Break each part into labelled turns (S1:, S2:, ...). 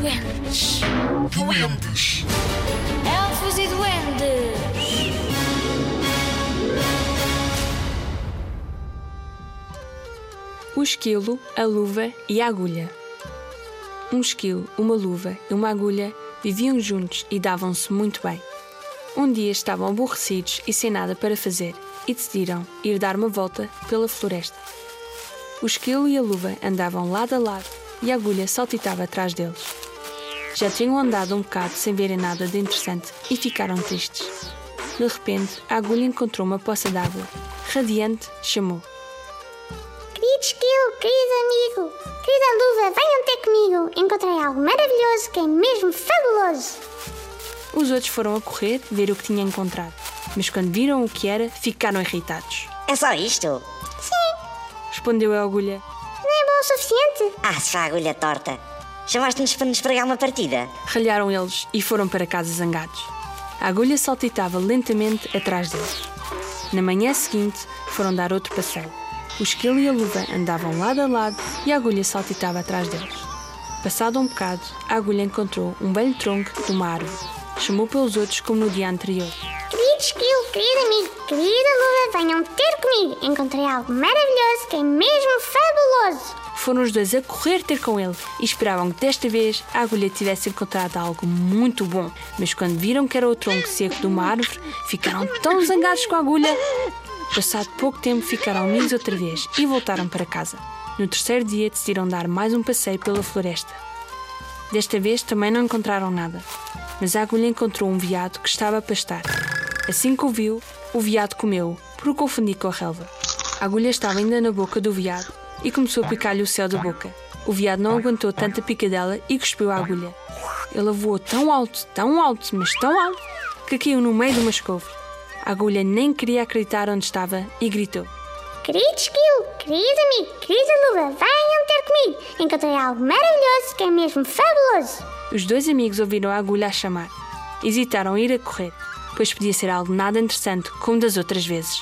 S1: duendes.
S2: Duendes.
S1: Elfos e duendes.
S3: O esquilo, a luva e a agulha. Um esquilo, uma luva e uma agulha viviam juntos e davam-se muito bem. Um dia estavam aborrecidos e sem nada para fazer e decidiram ir dar uma volta pela floresta. O esquilo e a luva andavam lado a lado e a agulha saltitava atrás deles. Já tinham andado um bocado sem verem nada de interessante e ficaram tristes. De repente, a agulha encontrou uma poça d'água. Radiante, chamou.
S4: Querido esquilo, querido amigo, querida luva, venham ter comigo. Encontrei algo maravilhoso que é mesmo fabuloso.
S3: Os outros foram a correr ver o que tinham encontrado, mas quando viram o que era, ficaram irritados.
S5: É só isto?
S3: Respondeu a agulha.
S4: Não é bom o suficiente?
S5: Ah, se a agulha torta. Chamaste-nos para nos pregar uma partida.
S3: Ralharam eles e foram para casa zangados. A agulha saltitava lentamente atrás deles. Na manhã seguinte, foram dar outro passeio. O esquilo e a luva andavam lado a lado e a agulha saltitava atrás deles. Passado um bocado, a agulha encontrou um velho tronco de uma árvore. Chamou pelos outros como no dia anterior.
S4: Querido esquilo, querido amigo, querida luva, venham ter comigo. Encontrei algo maravilhoso que é mesmo fabuloso.
S3: Foram os dois a correr ter com ele e esperavam que desta vez a agulha tivesse encontrado algo muito bom. Mas quando viram que era o tronco seco de uma árvore, ficaram tão zangados com a agulha. Passado pouco tempo, ficaram amigos outra vez e voltaram para casa. No terceiro dia, decidiram dar mais um passeio pela floresta. Desta vez também não encontraram nada, mas a agulha encontrou um veado que estava a pastar. Assim que o viu, o veado comeu, por o confundir com a relva. A agulha estava ainda na boca do veado e começou a picar-lhe o céu da boca. O veado não aguentou tanta picadela e cuspiu a agulha. Ela voou tão alto, tão alto, mas tão alto, que caiu no meio de umas couves. A agulha nem queria acreditar onde estava e gritou.
S4: Querido esquilo, querido amigo, querida luva, venham ter comigo. Encontrei algo maravilhoso que é mesmo fabuloso.
S3: Os dois amigos ouviram a agulha a chamar. Hesitaram em ir a correr, pois podia ser algo nada interessante como das outras vezes.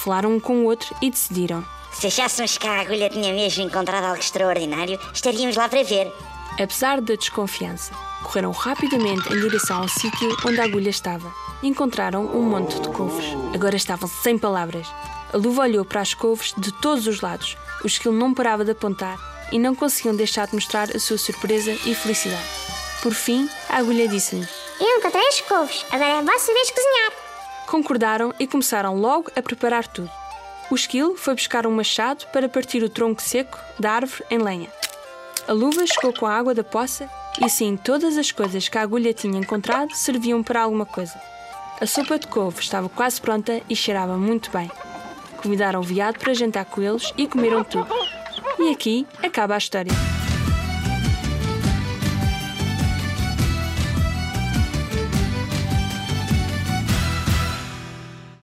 S3: Falaram um com o outro e decidiram.
S5: Se achássemos que a agulha tinha mesmo encontrado algo extraordinário, estaríamos lá para ver.
S3: Apesar da desconfiança, correram rapidamente em direção ao sítio onde a agulha estava. Encontraram um monte de couves. Agora estavam sem palavras. A luva olhou para as couves de todos os lados. O esquilo não parava de apontar e não conseguiam deixar de mostrar a sua surpresa e felicidade. Por fim, a agulha disse-lhe:
S4: Eu encontrei as couves, agora é a vossa vez de cozinhar.
S3: Concordaram e começaram logo a preparar tudo. O esquilo foi buscar um machado para partir o tronco seco da árvore em lenha. A luva chegou com a água da poça e assim todas as coisas que a agulha tinha encontrado serviam para alguma coisa. A sopa de couve estava quase pronta e cheirava muito bem. Convidaram o veado para jantar com eles e comeram tudo. E aqui acaba a história.